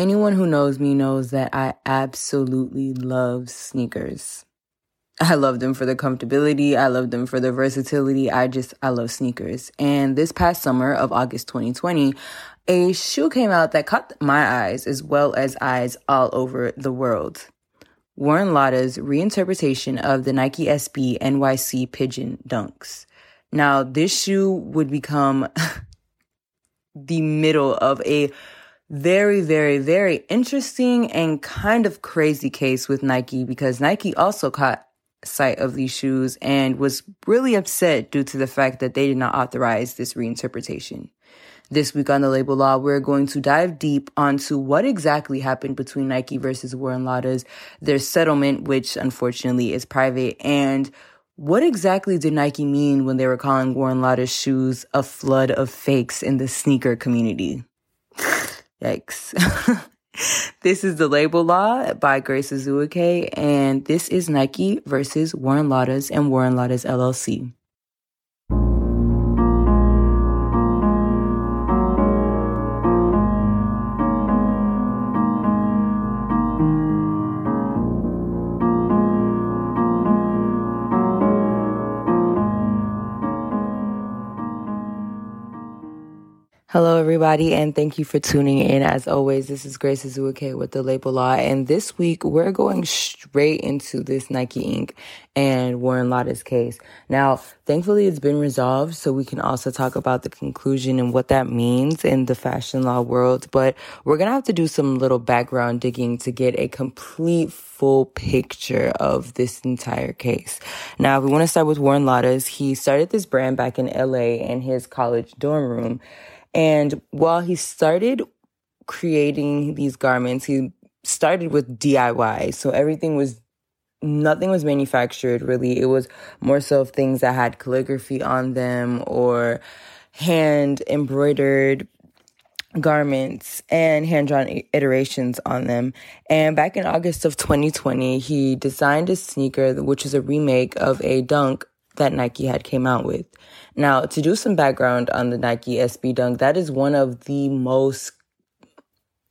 Anyone who knows me knows that I absolutely love sneakers. I love them for the comfortability. I love them for the versatility. I just, I love sneakers. And this past summer of August 2020, a shoe came out that caught my eyes as well as eyes all over the world. Warren Lotas reinterpretation of the Nike SB NYC Pigeon Dunks. Now, this shoe would become the middle of a very, very, very interesting and kind of crazy case with Nike because Nike also caught sight of these shoes and was really upset due to the fact that they did not authorize this reinterpretation. This week on the Label Law, we're going to dive deep onto what exactly happened between Nike versus Warren Lotas, their settlement, which unfortunately is private, and what exactly did Nike mean when they were calling Warren Lotas shoes a flood of fakes in the sneaker community? Yikes. this is the Label Law by Grace Azuake, and this is Nike versus Warren Lotas and Warren Lotas LLC. Hello, everybody, and thank you for tuning in. As always, this is Grace Azuake with the Label Law, and this week we're going straight into this Nike Inc. and Warren Lotas case. Now, thankfully, it's been resolved, so we can also talk about the conclusion and what that means in the fashion law world. But we're gonna have to do some little background digging to get a complete full picture of this entire case. Now, if we want to start with Warren Lotas, he started this brand back in LA in his college dorm room. And while he started creating these garments, he started with DIY. So everything was nothing was manufactured really. It was more so of things that had calligraphy on them or hand embroidered garments and hand drawn iterations on them. And back in August of 2020, he designed a sneaker, which is a remake of a dunk that Nike had came out with. Now, to do some background on the Nike SB Dunk, that is one of the most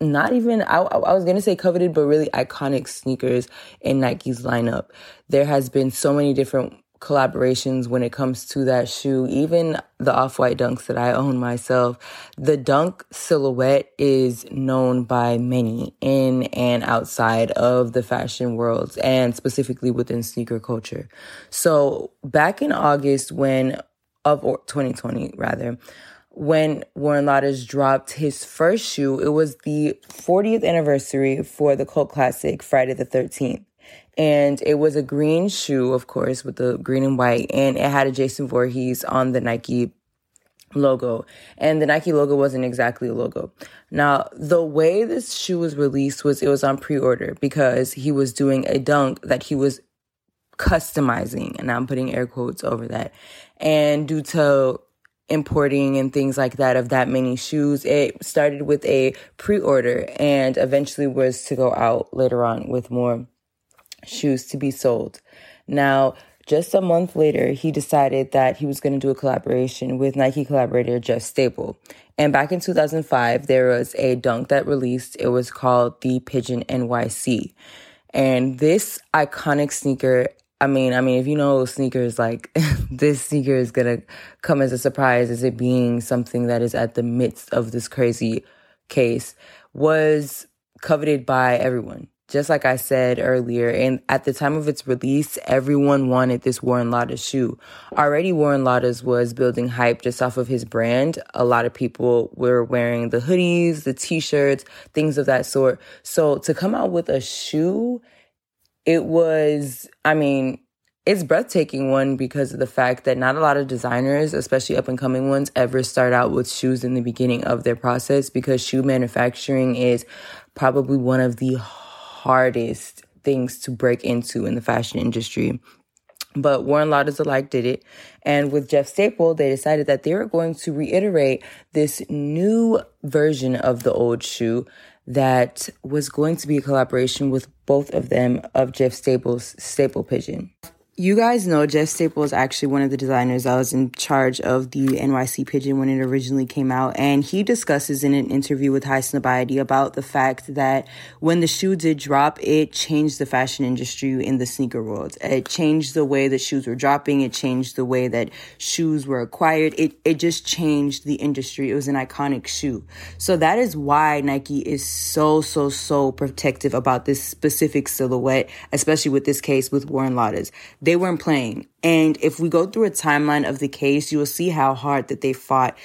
not even I, I was gonna say coveted, but really iconic sneakers in Nike's lineup. There has been so many different collaborations when it comes to that shoe. Even the off-white dunks that I own myself, the dunk silhouette is known by many in and outside of the fashion world and specifically within sneaker culture. So back in August when of 2020 rather, when Warren Lotas dropped his first shoe, it was the 40th anniversary for the cult classic Friday the 13th. And it was a green shoe, of course, with the green and white, and it had a Jason Voorhees on the Nike logo. And the Nike logo wasn't exactly a logo. Now, the way this shoe was released was it was on pre-order because he was doing a dunk that he was customizing, and I'm putting air quotes over that. And due to importing and things like that of that many shoes, it started with a pre-order and eventually was to go out later on with more shoes to be sold. Now, just a month later, he decided that he was going to do a collaboration with Nike collaborator Jeff Staple. And back in 2005, there was a dunk that released. It was called the Pigeon NYC. And this iconic sneaker I mean, I mean, if you know sneakers, like this sneaker is gonna come as a surprise as it being something that is at the midst of this crazy case was coveted by everyone. Just like I said earlier, and at the time of its release, everyone wanted this Warren Lotas shoe. Already Warren Lotas was building hype just off of his brand. A lot of people were wearing the hoodies, the t-shirts, things of that sort. So to come out with a shoe it was, I mean, it's breathtaking one because of the fact that not a lot of designers, especially up and coming ones, ever start out with shoes in the beginning of their process because shoe manufacturing is probably one of the hardest things to break into in the fashion industry. But Warren Lotas alike did it. And with Jeff Staple, they decided that they were going to reiterate this new version of the old shoe that was going to be a collaboration with both of them of Jeff Staple's Staple Pigeon. You guys know Jeff Staple is actually one of the designers that was in charge of the NYC Pigeon when it originally came out. And he discusses in an interview with Highsnobiety about the fact that when the shoe did drop, it changed the fashion industry in the sneaker world. It changed the way that shoes were dropping. It changed the way that shoes were acquired. It, it just changed the industry. It was an iconic shoe. So that is why Nike is so, so, so protective about this specific silhouette, especially with this case with Warren they weren't playing. And if we go through a timeline of the case, you will see how hard that they fought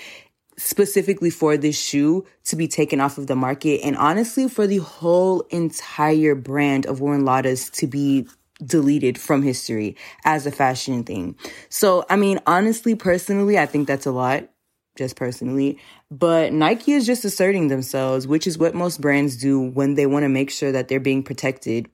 specifically for this shoe to be taken off of the market and honestly for the whole entire brand of Warren Lotas to be deleted from history as a fashion thing. So, I mean, honestly, personally, I think that's a lot, just personally. But Nike is just asserting themselves, which is what most brands do when they want to make sure that they're being protected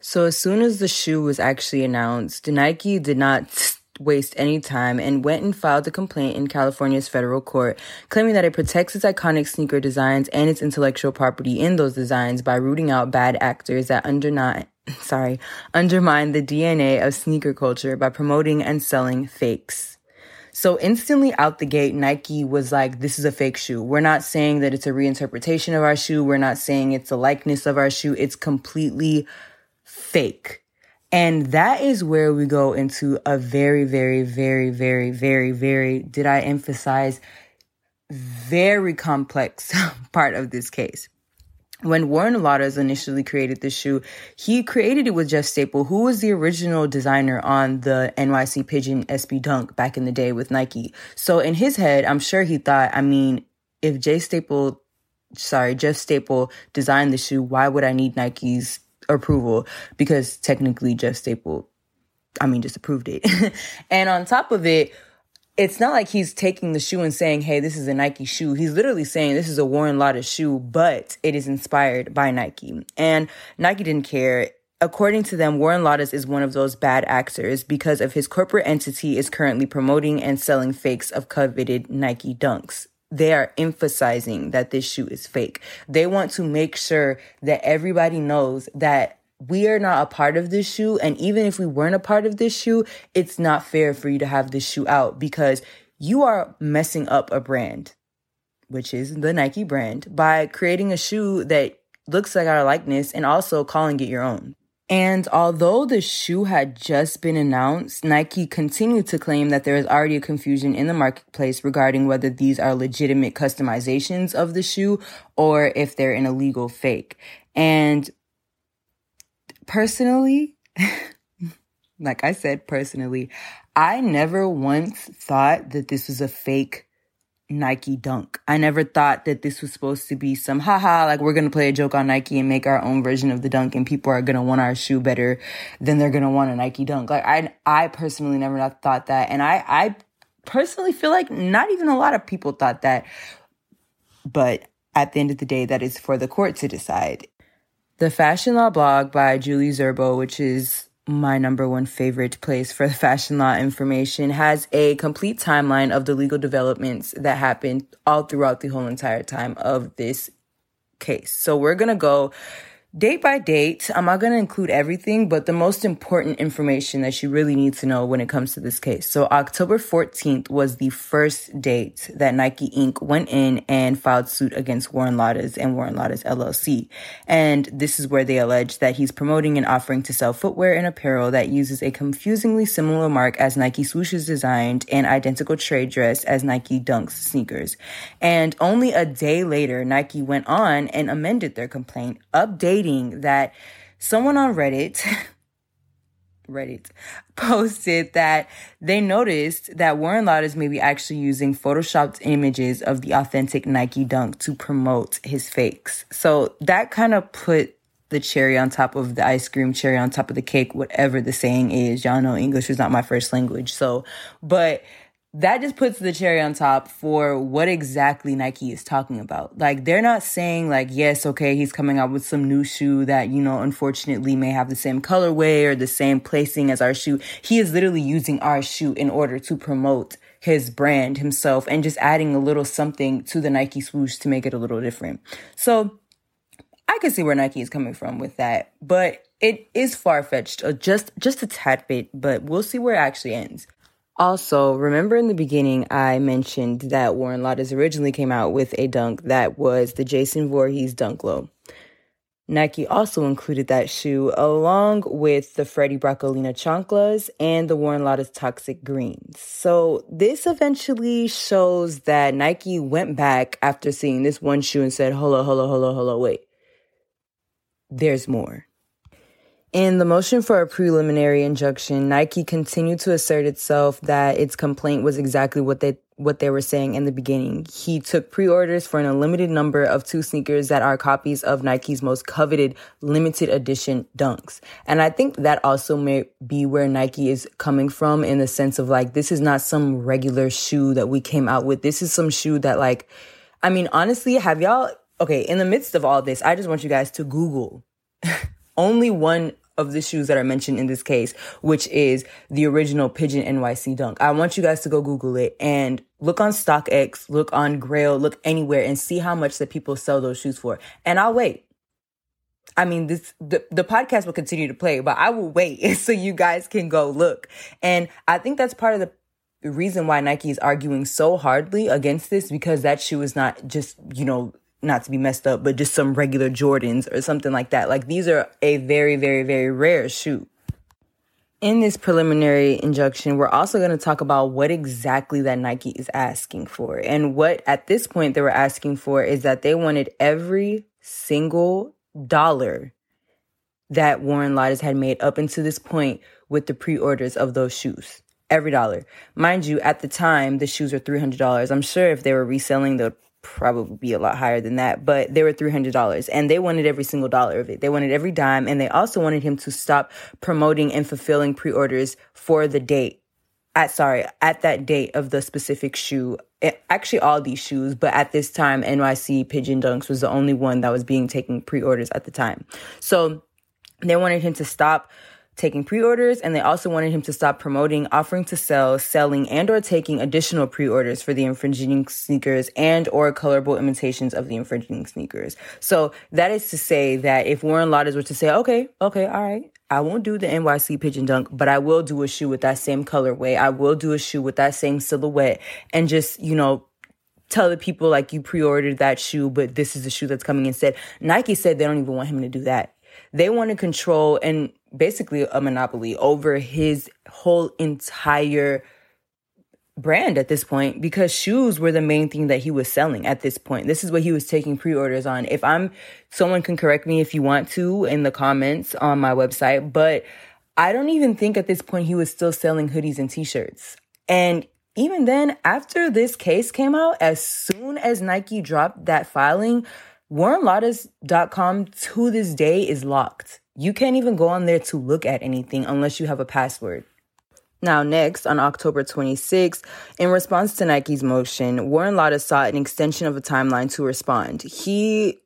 so as soon as the shoe was actually announced, Nike did not waste any time and went and filed a complaint in California's federal court, claiming that it protects its iconic sneaker designs and its intellectual property in those designs by rooting out bad actors that undermine sorry, undermine the DNA of sneaker culture by promoting and selling fakes. So instantly out the gate, Nike was like, this is a fake shoe. We're not saying that it's a reinterpretation of our shoe. We're not saying it's a likeness of our shoe. It's completely fake. And that is where we go into a very, very, very, very, very, very, did I emphasize, very complex part of this case. When Warren Lotas initially created the shoe, he created it with Jeff Staple, who was the original designer on the NYC Pigeon SB Dunk back in the day with Nike. So in his head, I'm sure he thought, I mean, if Jay Staple, sorry, Jeff Staple designed the shoe, why would I need Nike's approval because technically Jeff Staple, I mean, just approved it. and on top of it, it's not like he's taking the shoe and saying, hey, this is a Nike shoe. He's literally saying this is a Warren Lotas shoe, but it is inspired by Nike. And Nike didn't care. According to them, Warren Lotas is one of those bad actors because of his corporate entity is currently promoting and selling fakes of coveted Nike dunks they are emphasizing that this shoe is fake. They want to make sure that everybody knows that we are not a part of this shoe. And even if we weren't a part of this shoe, it's not fair for you to have this shoe out because you are messing up a brand, which is the Nike brand, by creating a shoe that looks like our likeness and also calling it your own. And although the shoe had just been announced, Nike continued to claim that there is already a confusion in the marketplace regarding whether these are legitimate customizations of the shoe or if they're an illegal fake. And personally, like I said, personally, I never once thought that this was a fake Nike dunk. I never thought that this was supposed to be some haha, like we're gonna play a joke on Nike and make our own version of the dunk and people are gonna want our shoe better than they're gonna want a Nike dunk. Like I, I personally never thought that. And I, I personally feel like not even a lot of people thought that. But at the end of the day, that is for the court to decide. The Fashion Law blog by Julie Zerbo, which is my number one favorite place for the fashion law information has a complete timeline of the legal developments that happened all throughout the whole entire time of this case. So we're going to go Date by date, I'm not going to include everything, but the most important information that you really need to know when it comes to this case. So October 14th was the first date that Nike Inc. went in and filed suit against Warren Lotas and Warren Lotas LLC. And this is where they allege that he's promoting and offering to sell footwear and apparel that uses a confusingly similar mark as Nike swooshes designed and identical trade dress as Nike Dunks sneakers. And only a day later, Nike went on and amended their complaint, updating stating that someone on Reddit Reddit posted that they noticed that Warren Lotas is maybe actually using photoshopped images of the authentic Nike Dunk to promote his fakes. So that kind of put the cherry on top of the ice cream, cherry on top of the cake, whatever the saying is. Y'all know English is not my first language. So, but that just puts the cherry on top for what exactly Nike is talking about. Like, they're not saying, like, yes, okay, he's coming out with some new shoe that, you know, unfortunately may have the same colorway or the same placing as our shoe. He is literally using our shoe in order to promote his brand himself and just adding a little something to the Nike swoosh to make it a little different. So, I can see where Nike is coming from with that, but it is far fetched, uh, just just a tad bit. But we'll see where it actually ends. Also, remember in the beginning, I mentioned that Warren Lotas originally came out with a dunk that was the Jason Voorhees Dunk Low. Nike also included that shoe along with the Freddie Braccolina Chanclas and the Warren Lotas Toxic Greens. So this eventually shows that Nike went back after seeing this one shoe and said, hold on, hold on, wait. There's more. In the motion for a preliminary injunction, Nike continued to assert itself that its complaint was exactly what they what they were saying in the beginning. He took pre-orders for an unlimited number of two sneakers that are copies of Nike's most coveted limited edition dunks. And I think that also may be where Nike is coming from in the sense of like this is not some regular shoe that we came out with. This is some shoe that like I mean honestly, have y'all okay, in the midst of all this, I just want you guys to Google only one of the shoes that are mentioned in this case, which is the original Pigeon NYC Dunk. I want you guys to go Google it and look on StockX, look on Grail, look anywhere and see how much that people sell those shoes for. And I'll wait. I mean, this the, the podcast will continue to play, but I will wait so you guys can go look. And I think that's part of the reason why Nike is arguing so hardly against this because that shoe is not just, you know, not to be messed up, but just some regular Jordans or something like that. Like these are a very, very, very rare shoe. In this preliminary injunction, we're also going to talk about what exactly that Nike is asking for. And what at this point they were asking for is that they wanted every single dollar that Warren Lotas had made up until this point with the pre-orders of those shoes. Every dollar. Mind you, at the time, the shoes were $300. I'm sure if they were reselling, the probably be a lot higher than that, but they were $300 and they wanted every single dollar of it. They wanted every dime and they also wanted him to stop promoting and fulfilling pre-orders for the date. At sorry, at that date of the specific shoe. It, eh, actually all these shoes, but at this time NYC Pigeon Dunks was the only one that was being taken pre-orders at the time. So they wanted him to stop taking pre-orders and they also wanted him to stop promoting, offering to sell, selling and or taking additional pre-orders for the infringing sneakers and or colorable imitations of the infringing sneakers. So that is to say that if Warren Lotas were to say, okay, okay, all right, I won't do the NYC pigeon dunk, but I will do a shoe with that same colorway. I will do a shoe with that same silhouette and just, you know, tell the people like you pre-ordered that shoe, but this is the shoe that's coming instead. Nike said they don't even want him to do that. They want to control and basically a monopoly over his whole entire brand at this point because shoes were the main thing that he was selling at this point. This is what he was taking pre-orders on. If I'm someone can correct me if you want to in the comments on my website, but I don't even think at this point he was still selling hoodies and t-shirts. And even then, after this case came out, as soon as Nike dropped that filing, WarrenLotas.com to this day is locked. You can't even go on there to look at anything unless you have a password. Now, next, on October 26th, in response to Nike's motion, Warren Lotas sought an extension of a timeline to respond. He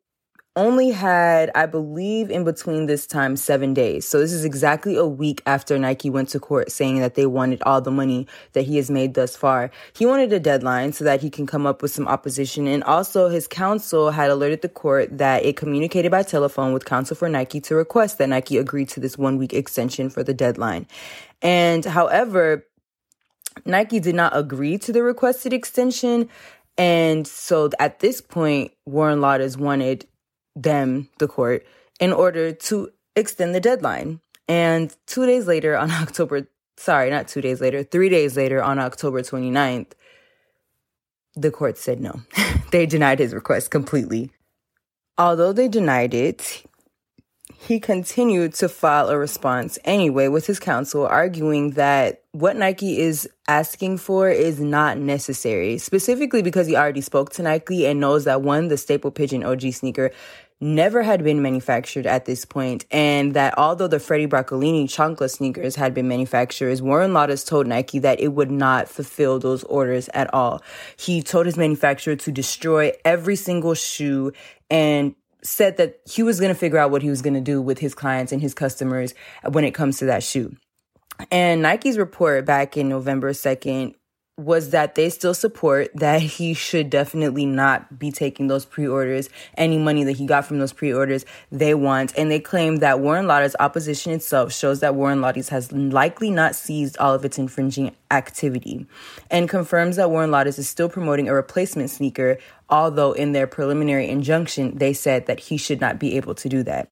only had, I believe, in between this time, seven days. So this is exactly a week after Nike went to court saying that they wanted all the money that he has made thus far. He wanted a deadline so that he can come up with some opposition. And also his counsel had alerted the court that it communicated by telephone with counsel for Nike to request that Nike agree to this one week extension for the deadline. And however, Nike did not agree to the requested extension. And so at this point, Warren Lotas wanted them, the court, in order to extend the deadline. And two days later, on October, sorry, not two days later, three days later, on October 29th, the court said no. they denied his request completely. Although they denied it, he continued to file a response anyway with his counsel, arguing that what Nike is asking for is not necessary, specifically because he already spoke to Nike and knows that one, the staple pigeon OG sneaker never had been manufactured at this point, and that although the Freddie Braccolini Chancla sneakers had been manufactured, Warren Lotas told Nike that it would not fulfill those orders at all. He told his manufacturer to destroy every single shoe and said that he was going to figure out what he was going to do with his clients and his customers when it comes to that shoe. And Nike's report back in November 2nd was that they still support that he should definitely not be taking those pre-orders. Any money that he got from those pre-orders, they want. And they claim that Warren Lotas opposition itself shows that Warren Lotas has likely not seized all of its infringing activity and confirms that Warren Lotas is still promoting a replacement sneaker, although in their preliminary injunction, they said that he should not be able to do that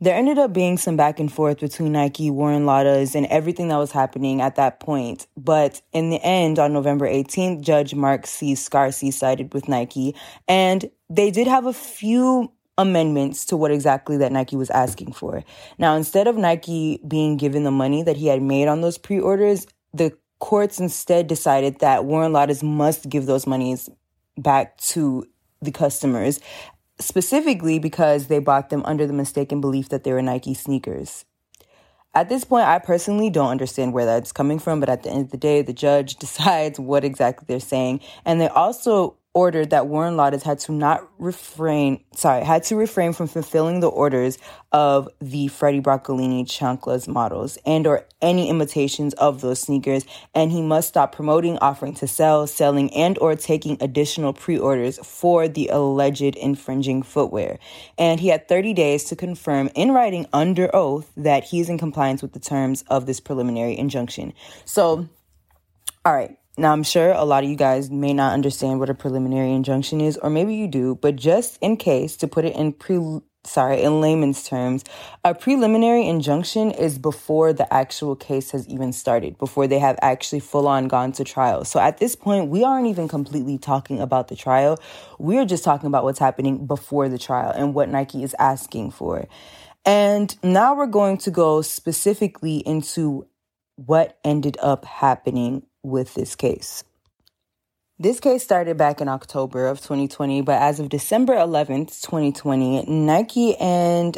there ended up being some back and forth between Nike, Warren Lotas, and everything that was happening at that point. But in the end, on November 18th, Judge Mark C. Scarsi sided with Nike, and they did have a few amendments to what exactly that Nike was asking for. Now, instead of Nike being given the money that he had made on those pre-orders, the courts instead decided that Warren Lotas must give those monies back to the customers specifically because they bought them under the mistaken belief that they were Nike sneakers. At this point, I personally don't understand where that's coming from, but at the end of the day, the judge decides what exactly they're saying. And they also ordered that Warren Lotas had to not refrain, sorry, had to refrain from fulfilling the orders of the Freddie Broccolini chanclas models and or any imitations of those sneakers. And he must stop promoting, offering to sell, selling, and or taking additional pre-orders for the alleged infringing footwear. And he had 30 days to confirm in writing under oath that he's in compliance with the terms of this preliminary injunction. So, all right. Now, I'm sure a lot of you guys may not understand what a preliminary injunction is, or maybe you do, but just in case, to put it in pre sorry, in layman's terms, a preliminary injunction is before the actual case has even started, before they have actually full on gone to trial. So at this point, we aren't even completely talking about the trial. We're just talking about what's happening before the trial and what Nike is asking for. And now we're going to go specifically into what ended up happening with this case. This case started back in October of 2020, but as of December 11th, 2020, Nike and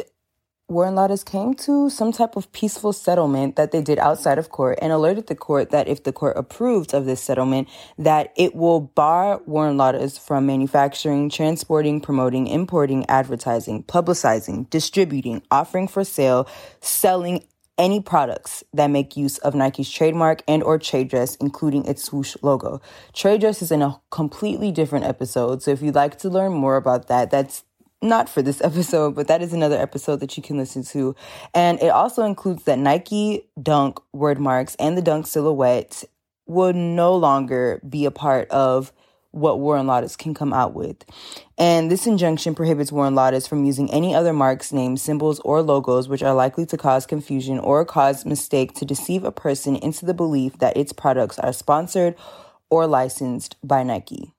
Warren Lotas came to some type of peaceful settlement that they did outside of court and alerted the court that if the court approved of this settlement, that it will bar Warren Lotas from manufacturing, transporting, promoting, importing, advertising, publicizing, distributing, offering for sale, selling, any products that make use of Nike's trademark and or trade dress, including its swoosh logo. Trade dress is in a completely different episode. So if you'd like to learn more about that, that's not for this episode, but that is another episode that you can listen to. And it also includes that Nike Dunk word marks and the Dunk silhouette will no longer be a part of what Warren Lotas can come out with. And this injunction prohibits Warren Lotas from using any other marks, names, symbols, or logos which are likely to cause confusion or cause mistake to deceive a person into the belief that its products are sponsored or licensed by Nike.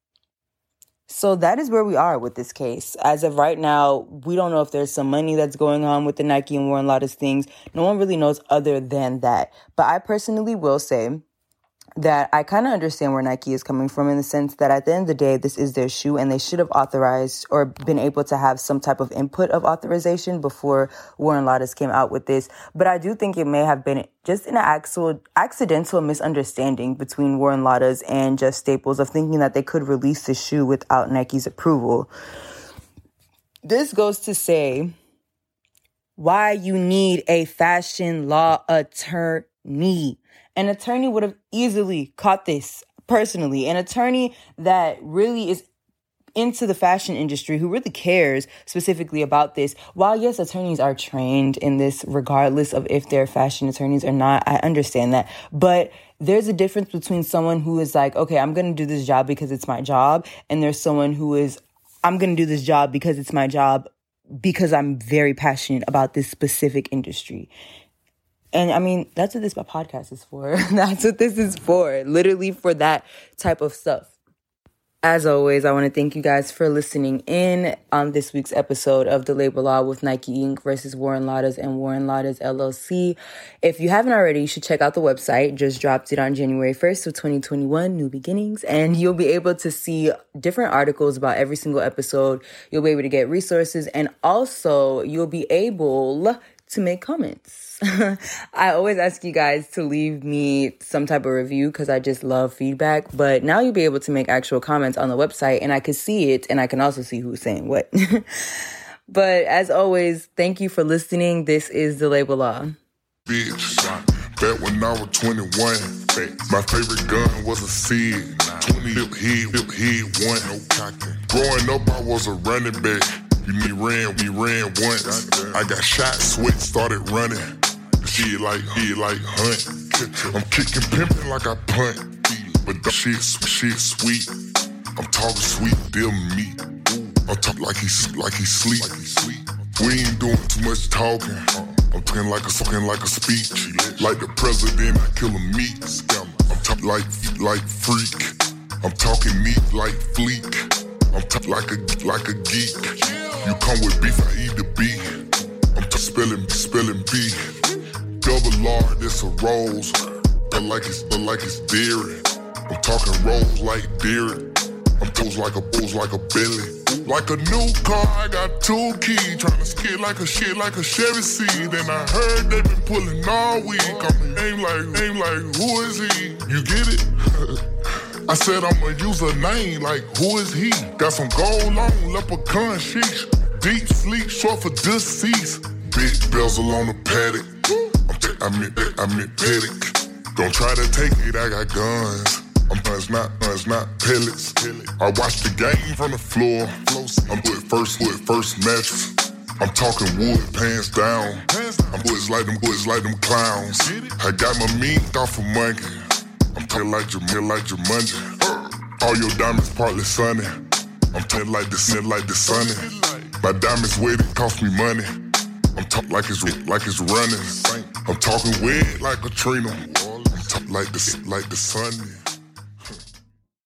So that is where we are with this case. As of right now, we don't know if there's some money that's going on with the Nike and Warren Lotas things. No one really knows other than that. But I personally will say that I kind of understand where Nike is coming from in the sense that at the end of the day, this is their shoe and they should have authorized or been able to have some type of input of authorization before Warren Lotas came out with this. But I do think it may have been just an actual accidental misunderstanding between Warren Lotas and Jeff Staples of thinking that they could release the shoe without Nike's approval. This goes to say why you need a fashion law attorney an attorney would have easily caught this personally. An attorney that really is into the fashion industry who really cares specifically about this. While yes, attorneys are trained in this regardless of if they're fashion attorneys or not, I understand that. But there's a difference between someone who is like, okay, I'm going to do this job because it's my job. And there's someone who is, I'm going to do this job because it's my job because I'm very passionate about this specific industry. And I mean, that's what this podcast is for. that's what this is for. Literally for that type of stuff. As always, I want to thank you guys for listening in on this week's episode of The Label Law with Nike Inc. versus Warren Lotas and Warren Lotas LLC. If you haven't already, you should check out the website. Just dropped it on January 1st of 2021, New Beginnings, and you'll be able to see different articles about every single episode. You'll be able to get resources and also you'll be able to make comments. I always ask you guys to leave me some type of review because I just love feedback. But now you'll be able to make actual comments on the website and I can see it and I can also see who's saying what. but as always, thank you for listening. This is the label law. Back when I was 21. My favorite gun was a SIG. 20 hip head, hip head, one. Growing up, I was a running back. Me ran, we ran once. I got shot, sweat, started running. Shit like, shit like hunt. I'm kicking pimping like I punt. But that shit, shit sweet. I'm talking sweet, deal meat. I'm like he's like he sleep. We ain't doing too much talking. I'm talking like a talking like a speech. Like the president, I kill a meat. I'm talking like like freak. I'm talking meat like fleek. I'm talking like a like a geek. You come with beef, I eat the beef. I'm t- spilling spilling beef. R, this a rose. But like it's but like it's dairy. I'm talking rolls like dairy. I'm toes like a bulls like a billy. Like a new car, I got two keys. Trying to skid like a shit like a Chevy C. Then I heard they been pulling all week. I'm aim like, aim like, who is he? You get it? I said I'ma use a name like, who is he? Got some gold on, leprechaun sheesh. Deep sleep, short for deceased. Big bezel on the paddock. I'm, I'm, paddock. Don't try to take it, I got guns. I'm it's not, it's not pellets. I watch the game from the floor. I'm put first foot, first mattress. I'm talking wood, pants down. I'm boys like them, boys like them clowns. I got my meat off of monkey. I'm talking like Jamil, like Jumanji. All your diamonds partly sunny. I'm talking like the sun, like the sunny. My diamonds weighted cost me money. I'm talking like it's like it's running. I'm talking wet like talking like the like the sun.